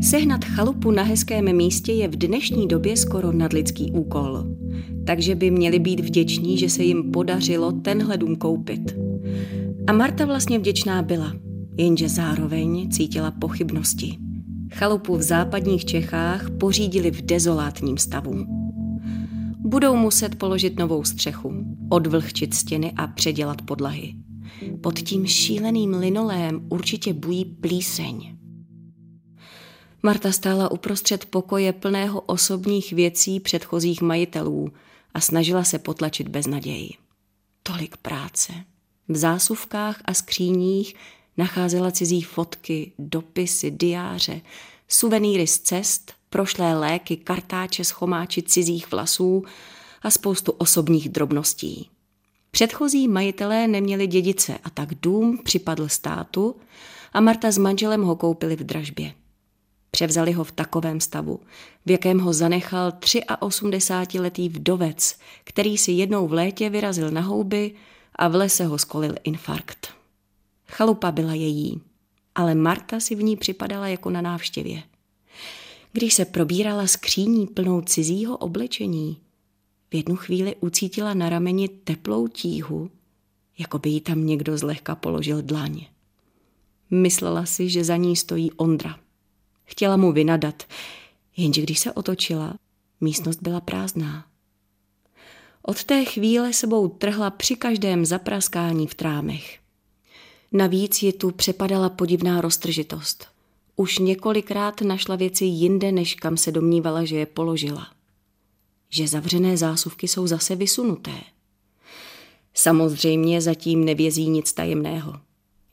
Sehnat chalupu na hezkém místě je v dnešní době skoro nadlidský úkol. Takže by měli být vděční, že se jim podařilo tenhle dům koupit. A Marta vlastně vděčná byla, jenže zároveň cítila pochybnosti. Chalupu v západních Čechách pořídili v dezolátním stavu. Budou muset položit novou střechu, odvlhčit stěny a předělat podlahy. Pod tím šíleným linolém určitě bují plíseň. Marta stála uprostřed pokoje plného osobních věcí předchozích majitelů a snažila se potlačit beznaději. Tolik práce. V zásuvkách a skříních nacházela cizí fotky, dopisy, diáře, suvenýry z cest, prošlé léky, kartáče s chomáči cizích vlasů a spoustu osobních drobností. Předchozí majitelé neměli dědice a tak dům připadl státu a Marta s manželem ho koupili v dražbě. Převzali ho v takovém stavu, v jakém ho zanechal 83-letý vdovec, který si jednou v létě vyrazil na houby a v lese ho skolil infarkt. Chalupa byla její, ale Marta si v ní připadala jako na návštěvě. Když se probírala skříní plnou cizího oblečení, v jednu chvíli ucítila na rameni teplou tíhu, jako by jí tam někdo zlehka položil dlaň. Myslela si, že za ní stojí Ondra. Chtěla mu vynadat, jenže když se otočila, místnost byla prázdná. Od té chvíle sebou trhla při každém zapraskání v trámech. Navíc ji tu přepadala podivná roztržitost. Už několikrát našla věci jinde, než kam se domnívala, že je položila. Že zavřené zásuvky jsou zase vysunuté. Samozřejmě zatím nevězí nic tajemného.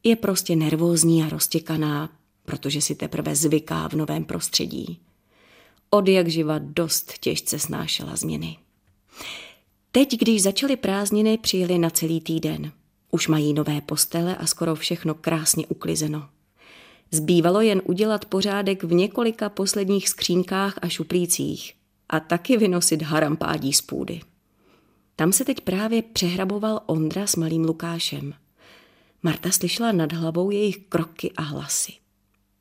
Je prostě nervózní a roztěkaná, protože si teprve zvyká v novém prostředí. Od jak živa dost těžce snášela změny. Teď, když začaly prázdniny, přijeli na celý týden. Už mají nové postele a skoro všechno krásně uklizeno. Zbývalo jen udělat pořádek v několika posledních skřínkách a šuplících a taky vynosit harampádí z půdy. Tam se teď právě přehraboval Ondra s malým Lukášem. Marta slyšela nad hlavou jejich kroky a hlasy.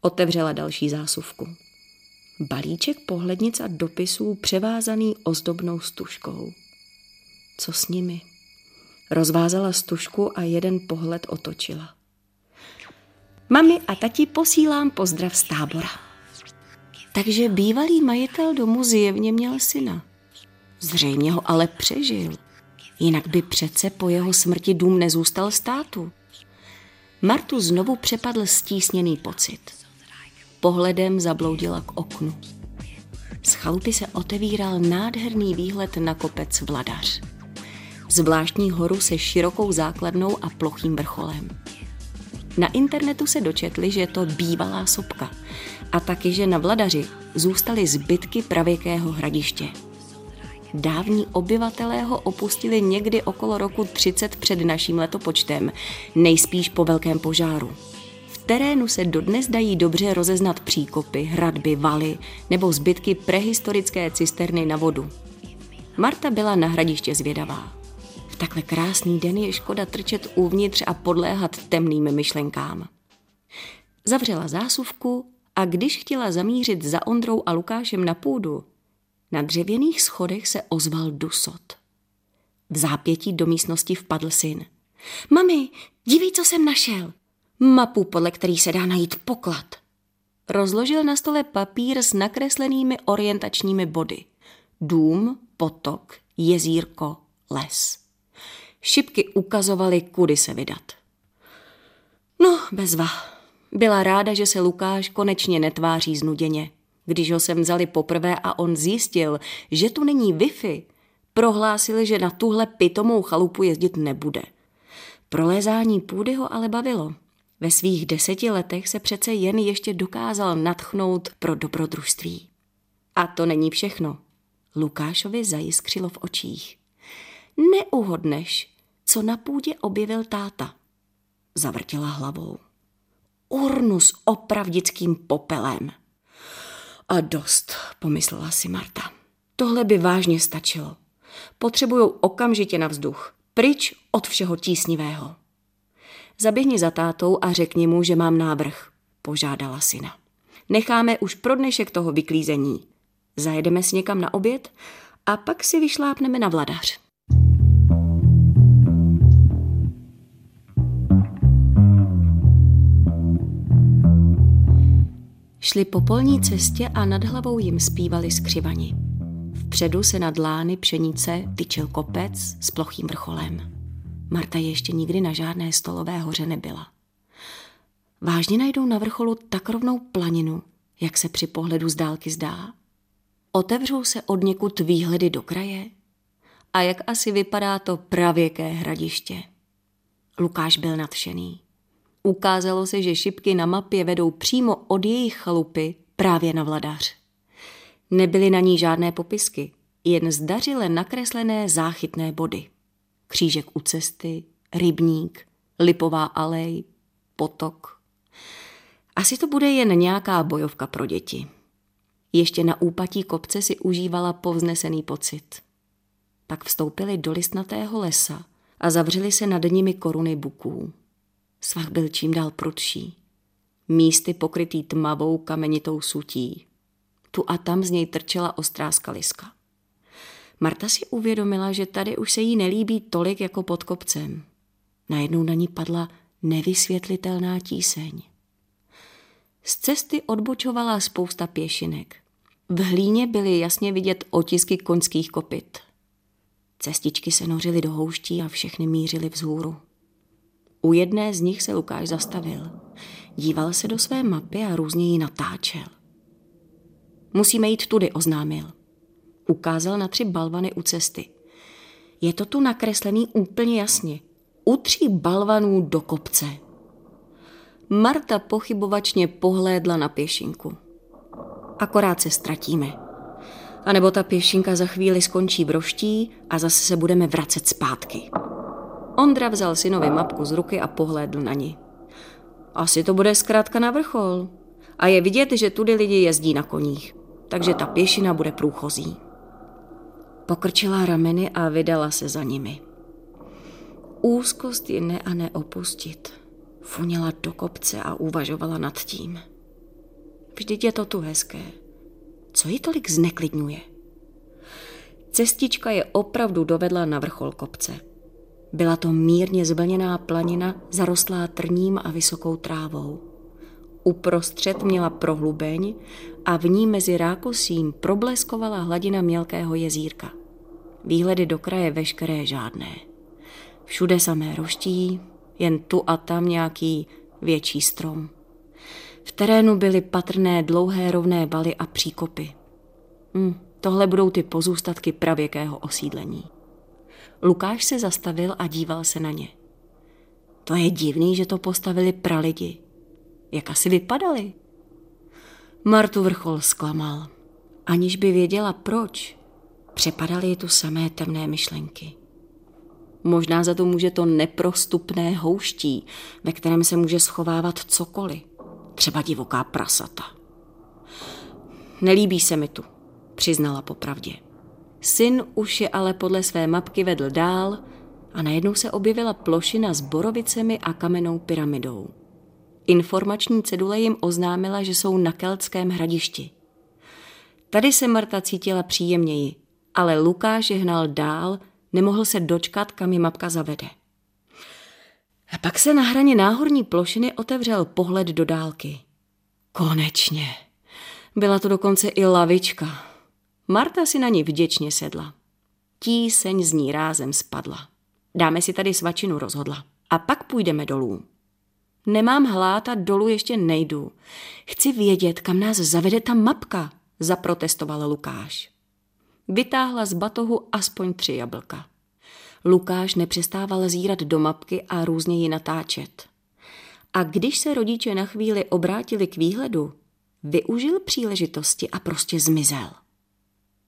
Otevřela další zásuvku. Balíček pohlednic a dopisů převázaný ozdobnou stužkou. Co s nimi? Rozvázala stužku a jeden pohled otočila. Mami a tati posílám pozdrav z tábora. Takže bývalý majitel domu zjevně měl syna. Zřejmě ho ale přežil. Jinak by přece po jeho smrti dům nezůstal státu. Martu znovu přepadl stísněný pocit. Pohledem zabloudila k oknu. Z chalupy se otevíral nádherný výhled na kopec Vladař. Zvláštní horu se širokou základnou a plochým vrcholem. Na internetu se dočetli, že je to bývalá sopka a taky, že na Vladaři zůstaly zbytky pravěkého hradiště. Dávní obyvatelé ho opustili někdy okolo roku 30 před naším letopočtem, nejspíš po velkém požáru. V terénu se dodnes dají dobře rozeznat příkopy, hradby, valy nebo zbytky prehistorické cisterny na vodu. Marta byla na hradiště zvědavá takhle krásný den je škoda trčet uvnitř a podléhat temným myšlenkám. Zavřela zásuvku a když chtěla zamířit za Ondrou a Lukášem na půdu, na dřevěných schodech se ozval dusot. V zápětí do místnosti vpadl syn. Mami, dívej, co jsem našel. Mapu, podle který se dá najít poklad. Rozložil na stole papír s nakreslenými orientačními body. Dům, potok, jezírko, les. Šipky ukazovaly, kudy se vydat. No, bezva. Byla ráda, že se Lukáš konečně netváří znuděně. Když ho sem vzali poprvé a on zjistil, že tu není Wi-Fi, prohlásili, že na tuhle pitomou chalupu jezdit nebude. Prolézání půdy ho ale bavilo. Ve svých deseti letech se přece jen ještě dokázal natchnout pro dobrodružství. A to není všechno. Lukášovi zajiskřilo v očích. Neuhodneš, co na půdě objevil táta. Zavrtěla hlavou. Urnu s opravdickým popelem. A dost, pomyslela si Marta. Tohle by vážně stačilo. Potřebují okamžitě na vzduch. Pryč od všeho tísnivého. Zaběhni za tátou a řekni mu, že mám návrh, požádala syna. Necháme už pro dnešek toho vyklízení. Zajedeme si někam na oběd a pak si vyšlápneme na vladař. Šli po polní cestě a nad hlavou jim zpívali skřivani. Vpředu se nad lány pšenice tyčil kopec s plochým vrcholem. Marta ještě nikdy na žádné stolové hoře nebyla. Vážně najdou na vrcholu tak rovnou planinu, jak se při pohledu z dálky zdá? Otevřou se od někud výhledy do kraje? A jak asi vypadá to pravěké hradiště? Lukáš byl nadšený. Ukázalo se, že šipky na mapě vedou přímo od jejich chalupy právě na vladař. Nebyly na ní žádné popisky, jen zdařile nakreslené záchytné body. Křížek u cesty, rybník, lipová alej, potok. Asi to bude jen nějaká bojovka pro děti. Ještě na úpatí kopce si užívala povznesený pocit. Pak vstoupili do listnatého lesa a zavřeli se nad nimi koruny buků. Svah byl čím dál prudší. Místy pokrytý tmavou kamenitou sutí. Tu a tam z něj trčela ostrá skaliska. Marta si uvědomila, že tady už se jí nelíbí tolik jako pod kopcem. Najednou na ní padla nevysvětlitelná tíseň. Z cesty odbočovala spousta pěšinek. V hlíně byly jasně vidět otisky koňských kopyt. Cestičky se nořily do houští a všechny mířily vzhůru. U jedné z nich se Lukáš zastavil. Díval se do své mapy a různě ji natáčel. Musíme jít tudy, oznámil. Ukázal na tři balvany u cesty. Je to tu nakreslený úplně jasně. U tří balvanů do kopce. Marta pochybovačně pohlédla na pěšinku. Akorát se ztratíme. A nebo ta pěšinka za chvíli skončí v roští a zase se budeme vracet zpátky. Ondra vzal synovi mapku z ruky a pohlédl na ní. Asi to bude zkrátka na vrchol. A je vidět, že tudy lidi jezdí na koních, takže ta pěšina bude průchozí. Pokrčila rameny a vydala se za nimi. Úzkost je ne a neopustit. Funěla do kopce a uvažovala nad tím. Vždyť je to tu hezké. Co ji tolik zneklidňuje? Cestička je opravdu dovedla na vrchol kopce. Byla to mírně zvlněná planina, zarostlá trním a vysokou trávou. Uprostřed měla prohlubeň a v ní mezi rákosím probleskovala hladina mělkého jezírka. Výhledy do kraje veškeré žádné. Všude samé roští, jen tu a tam nějaký větší strom. V terénu byly patrné dlouhé rovné baly a příkopy. Hm, tohle budou ty pozůstatky pravěkého osídlení. Lukáš se zastavil a díval se na ně. To je divný, že to postavili pralidi. Jak asi vypadali? Martu vrchol zklamal. Aniž by věděla proč, přepadaly ji tu samé temné myšlenky. Možná za to může to neprostupné houští, ve kterém se může schovávat cokoliv. Třeba divoká prasata. Nelíbí se mi tu, přiznala popravdě. Syn už je ale podle své mapky vedl dál a najednou se objevila plošina s borovicemi a kamennou pyramidou. Informační cedule jim oznámila, že jsou na keltském hradišti. Tady se Marta cítila příjemněji, ale Lukáš je hnal dál, nemohl se dočkat, kam ji mapka zavede. A pak se na hraně náhorní plošiny otevřel pohled do dálky. Konečně. Byla to dokonce i lavička. Marta si na ní vděčně sedla. Tíseň z ní rázem spadla. Dáme si tady svačinu, rozhodla. A pak půjdeme dolů. Nemám hlát a dolů ještě nejdu. Chci vědět, kam nás zavede ta mapka, zaprotestoval Lukáš. Vytáhla z batohu aspoň tři jablka. Lukáš nepřestával zírat do mapky a různě ji natáčet. A když se rodiče na chvíli obrátili k výhledu, využil příležitosti a prostě zmizel.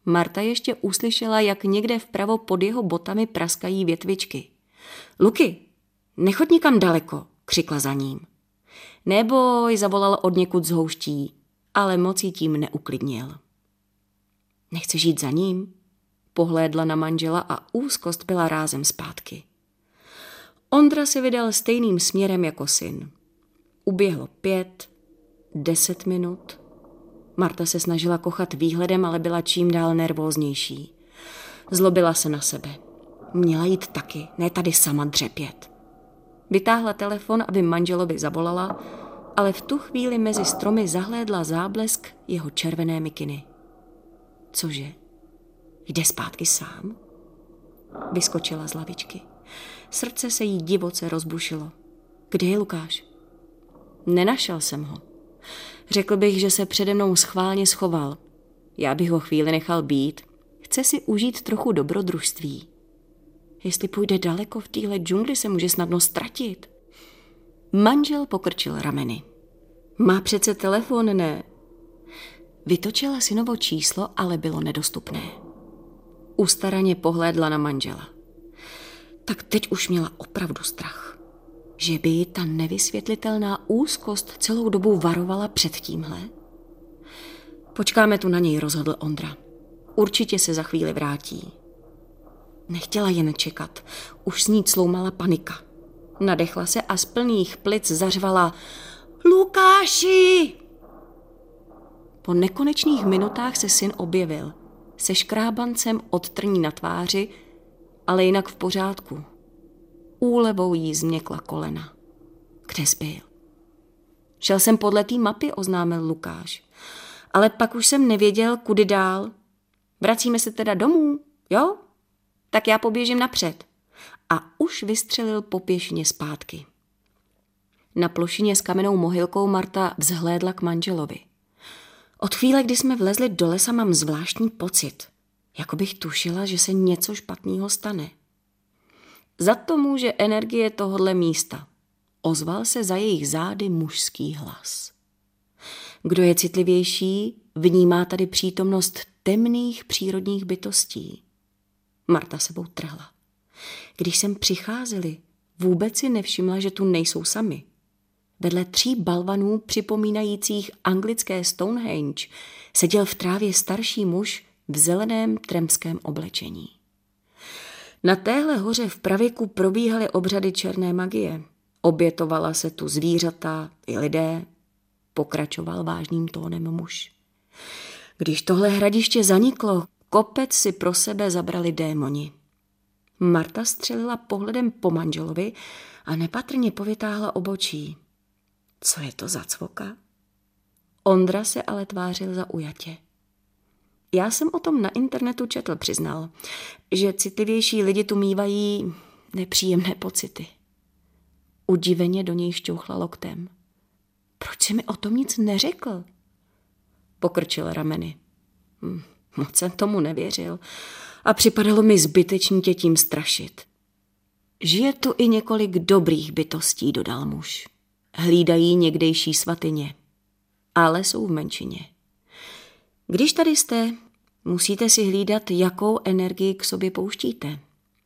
Marta ještě uslyšela, jak někde vpravo pod jeho botami praskají větvičky. Luky, nechoď nikam daleko, křikla za ním. Neboj, zavolal od někud z houští, ale moc jí tím neuklidnil. Nechceš žít za ním? Pohlédla na manžela a úzkost byla rázem zpátky. Ondra se vydal stejným směrem jako syn. Uběhlo pět, deset minut, Marta se snažila kochat výhledem, ale byla čím dál nervóznější. Zlobila se na sebe. Měla jít taky, ne tady sama dřepět. Vytáhla telefon, aby manželovi zavolala, ale v tu chvíli mezi stromy zahlédla záblesk jeho červené mikiny. Cože? Jde zpátky sám? Vyskočila z lavičky. Srdce se jí divoce rozbušilo. Kde je Lukáš? Nenašel jsem ho. Řekl bych, že se přede mnou schválně schoval. Já bych ho chvíli nechal být. Chce si užít trochu dobrodružství. Jestli půjde daleko v téhle džungli, se může snadno ztratit. Manžel pokrčil rameny. Má přece telefon, ne? Vytočila synovo číslo, ale bylo nedostupné. Ustaraně pohlédla na manžela. Tak teď už měla opravdu strach. Že by ta nevysvětlitelná úzkost celou dobu varovala před tímhle? Počkáme tu na něj, rozhodl Ondra. Určitě se za chvíli vrátí. Nechtěla jen čekat. Už s ní cloumala panika. Nadechla se a z plných plic zařvala Lukáši! Po nekonečných minutách se syn objevil. Se škrábancem od trní na tváři, ale jinak v pořádku. Úlevou jí změkla kolena. Kde zbyl? Šel jsem podle té mapy, oznámil Lukáš. Ale pak už jsem nevěděl, kudy dál. Vracíme se teda domů, jo? Tak já poběžím napřed. A už vystřelil po pěšině zpátky. Na plošině s kamenou mohylkou Marta vzhlédla k manželovi. Od chvíle, kdy jsme vlezli do lesa, mám zvláštní pocit. Jako bych tušila, že se něco špatného stane. Za to může energie tohohle místa. Ozval se za jejich zády mužský hlas. Kdo je citlivější, vnímá tady přítomnost temných přírodních bytostí. Marta sebou trhla. Když sem přicházeli, vůbec si nevšimla, že tu nejsou sami. Vedle tří balvanů připomínajících anglické Stonehenge seděl v trávě starší muž v zeleném tremském oblečení. Na téhle hoře v pravěku probíhaly obřady černé magie. Obětovala se tu zvířata i lidé, pokračoval vážným tónem muž. Když tohle hradiště zaniklo, kopec si pro sebe zabrali démoni. Marta střelila pohledem po manželovi a nepatrně povytáhla obočí. Co je to za cvoka? Ondra se ale tvářil za ujatě. Já jsem o tom na internetu četl, přiznal, že citlivější lidi tu mývají nepříjemné pocity. Udiveně do něj šťouchla loktem. Proč si mi o tom nic neřekl? Pokrčil rameny. Hm, moc jsem tomu nevěřil a připadalo mi zbytečný tě tím strašit. Žije tu i několik dobrých bytostí, dodal muž. Hlídají někdejší svatyně, ale jsou v menšině. Když tady jste, musíte si hlídat, jakou energii k sobě pouštíte.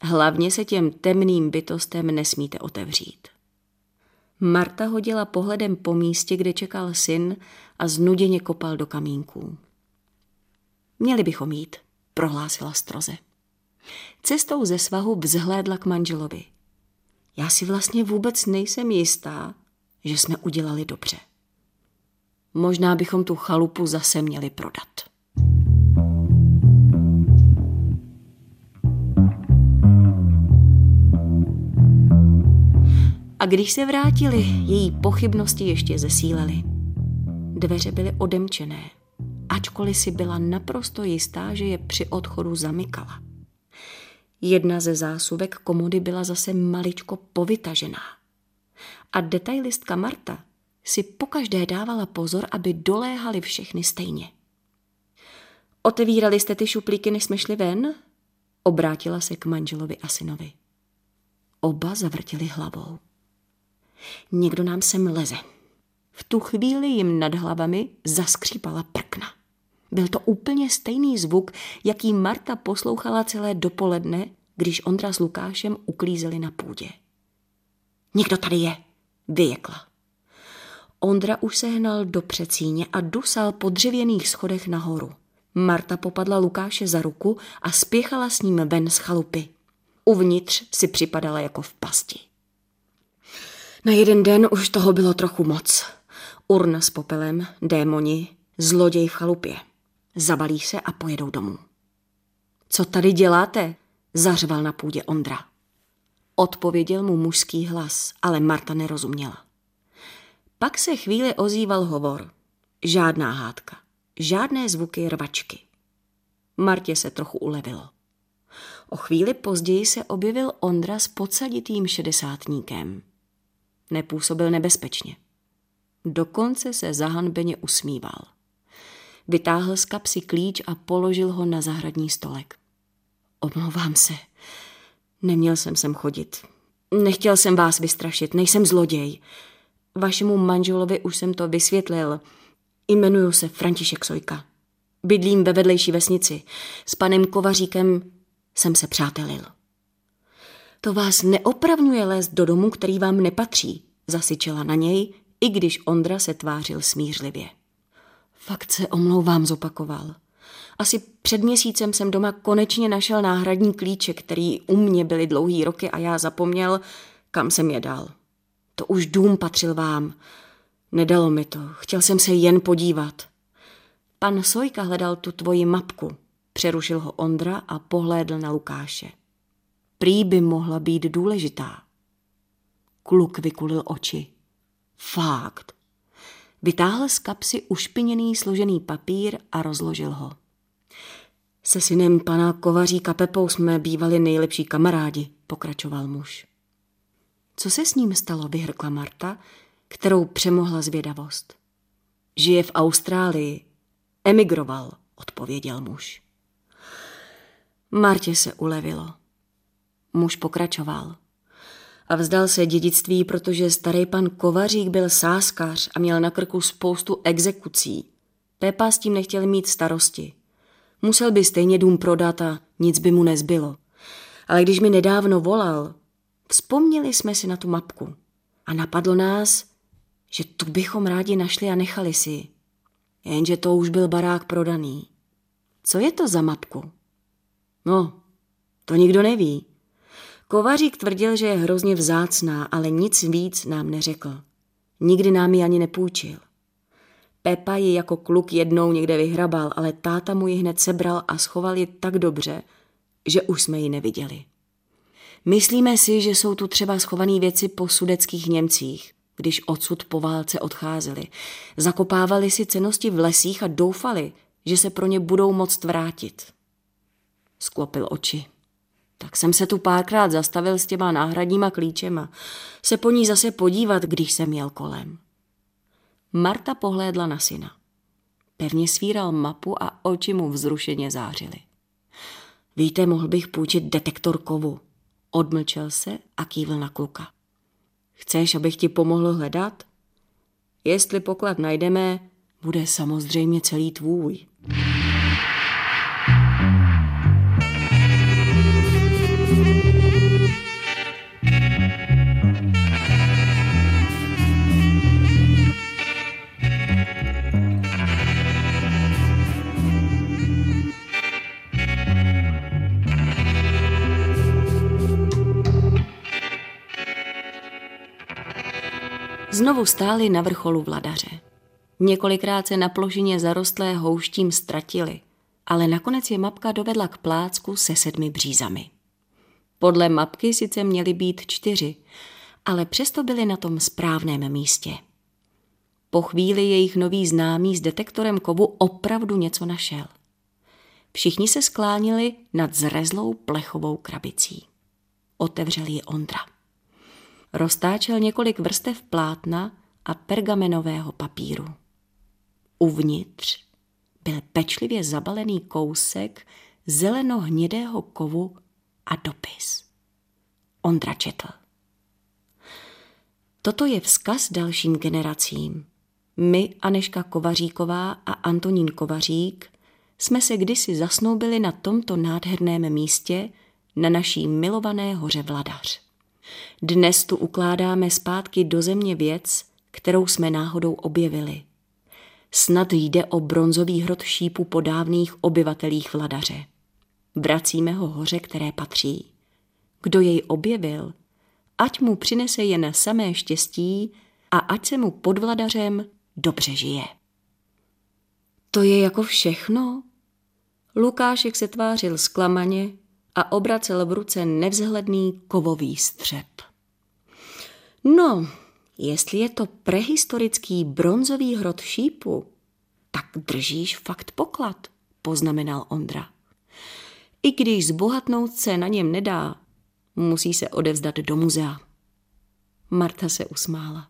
Hlavně se těm temným bytostem nesmíte otevřít. Marta hodila pohledem po místě, kde čekal syn a znuděně kopal do kamínků. Měli bychom jít, prohlásila stroze. Cestou ze svahu vzhlédla k manželovi. Já si vlastně vůbec nejsem jistá, že jsme udělali dobře. Možná bychom tu chalupu zase měli prodat. A když se vrátili, její pochybnosti ještě zesílely. Dveře byly odemčené, ačkoliv si byla naprosto jistá, že je při odchodu zamykala. Jedna ze zásuvek komody byla zase maličko povytažená. A detailistka Marta si pokaždé dávala pozor, aby doléhali všechny stejně. Otevírali jste ty šuplíky, než jsme šli ven? Obrátila se k manželovi a synovi. Oba zavrtili hlavou. Někdo nám sem leze. V tu chvíli jim nad hlavami zaskřípala prkna. Byl to úplně stejný zvuk, jaký Marta poslouchala celé dopoledne, když Ondra s Lukášem uklízeli na půdě. Někdo tady je, vyjekla. Ondra už se hnal do přecíně a dusal po dřevěných schodech nahoru. Marta popadla Lukáše za ruku a spěchala s ním ven z chalupy. Uvnitř si připadala jako v pasti. Na jeden den už toho bylo trochu moc. Urna s popelem, démoni, Zloděj v chalupě. Zabalí se a pojedou domů. Co tady děláte? Zařval na půdě Ondra. Odpověděl mu mužský hlas, ale Marta nerozuměla. Pak se chvíli ozýval hovor. Žádná hádka, žádné zvuky rvačky. Martě se trochu ulevilo. O chvíli později se objevil Ondra s podsaditým šedesátníkem. Nepůsobil nebezpečně. Dokonce se zahanbeně usmíval. Vytáhl z kapsy klíč a položil ho na zahradní stolek. Omlouvám se. Neměl jsem sem chodit. Nechtěl jsem vás vystrašit, nejsem zloděj. Vašemu manželovi už jsem to vysvětlil. Jmenuju se František Sojka. Bydlím ve vedlejší vesnici. S panem Kovaříkem jsem se přátelil. To vás neopravňuje lézt do domu, který vám nepatří, zasyčela na něj, i když Ondra se tvářil smířlivě. Fakt se omlouvám, zopakoval. Asi před měsícem jsem doma konečně našel náhradní klíče, který u mě byly dlouhý roky a já zapomněl, kam jsem je dal. To už dům patřil vám. Nedalo mi to, chtěl jsem se jen podívat. Pan Sojka hledal tu tvoji mapku, přerušil ho Ondra a pohlédl na Lukáše. Prý by mohla být důležitá. Kluk vykulil oči. Fakt. Vytáhl z kapsy ušpiněný složený papír a rozložil ho. Se synem pana Kovaříka Pepou jsme bývali nejlepší kamarádi, pokračoval muž. Co se s ním stalo, vyhrkla Marta, kterou přemohla zvědavost. Žije v Austrálii. Emigroval, odpověděl muž. Martě se ulevilo. Muž pokračoval. A vzdal se dědictví, protože starý pan Kovařík byl sáskař a měl na krku spoustu exekucí. Pepa s tím nechtěl mít starosti. Musel by stejně dům prodat a nic by mu nezbylo. Ale když mi nedávno volal, vzpomněli jsme si na tu mapku a napadlo nás, že tu bychom rádi našli a nechali si. Jenže to už byl barák prodaný. Co je to za mapku? No, to nikdo neví. Kovařík tvrdil, že je hrozně vzácná, ale nic víc nám neřekl. Nikdy nám ji ani nepůjčil. Pepa ji jako kluk jednou někde vyhrabal, ale táta mu ji hned sebral a schoval ji tak dobře, že už jsme ji neviděli. Myslíme si, že jsou tu třeba schované věci po sudeckých Němcích, když odsud po válce odcházeli. Zakopávali si cenosti v lesích a doufali, že se pro ně budou moct vrátit. Sklopil oči. Tak jsem se tu párkrát zastavil s těma náhradníma klíčema. Se po ní zase podívat, když jsem jel kolem. Marta pohlédla na syna. Pevně svíral mapu a oči mu vzrušeně zářily. Víte, mohl bych půjčit detektor kovu. Odmlčel se a kývl na kluka. Chceš, abych ti pomohl hledat? Jestli poklad najdeme, bude samozřejmě celý tvůj. Znovu stáli na vrcholu vladaře. Několikrát se na plošině zarostlé houštím ztratili, ale nakonec je mapka dovedla k plácku se sedmi břízami. Podle mapky sice měly být čtyři, ale přesto byli na tom správném místě. Po chvíli jejich nový známý s detektorem kovu opravdu něco našel. Všichni se sklánili nad zrezlou plechovou krabicí. Otevřel ji Ondra roztáčel několik vrstev plátna a pergamenového papíru. Uvnitř byl pečlivě zabalený kousek zelenohnědého kovu a dopis. Ondra četl. Toto je vzkaz dalším generacím. My, Aneška Kovaříková a Antonín Kovařík, jsme se kdysi zasnoubili na tomto nádherném místě na naší milované hoře Vladař. Dnes tu ukládáme zpátky do země věc, kterou jsme náhodou objevili. Snad jde o bronzový hrot šípu po dávných obyvatelích vladaře. Vracíme ho hoře, které patří. Kdo jej objevil, ať mu přinese jen samé štěstí a ať se mu pod vladařem dobře žije. To je jako všechno? Lukášek se tvářil zklamaně a obracel v ruce nevzhledný kovový střep. No, jestli je to prehistorický bronzový hrot šípu, tak držíš fakt poklad, poznamenal Ondra. I když zbohatnout se na něm nedá, musí se odevzdat do muzea. Marta se usmála.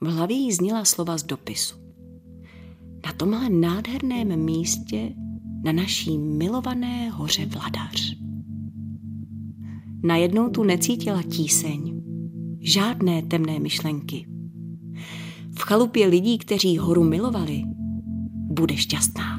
V hlavě jí zněla slova z dopisu. Na tomhle nádherném místě na naší milované hoře Vladař. Najednou tu necítila tíseň, žádné temné myšlenky. V chalupě lidí, kteří horu milovali, bude šťastná.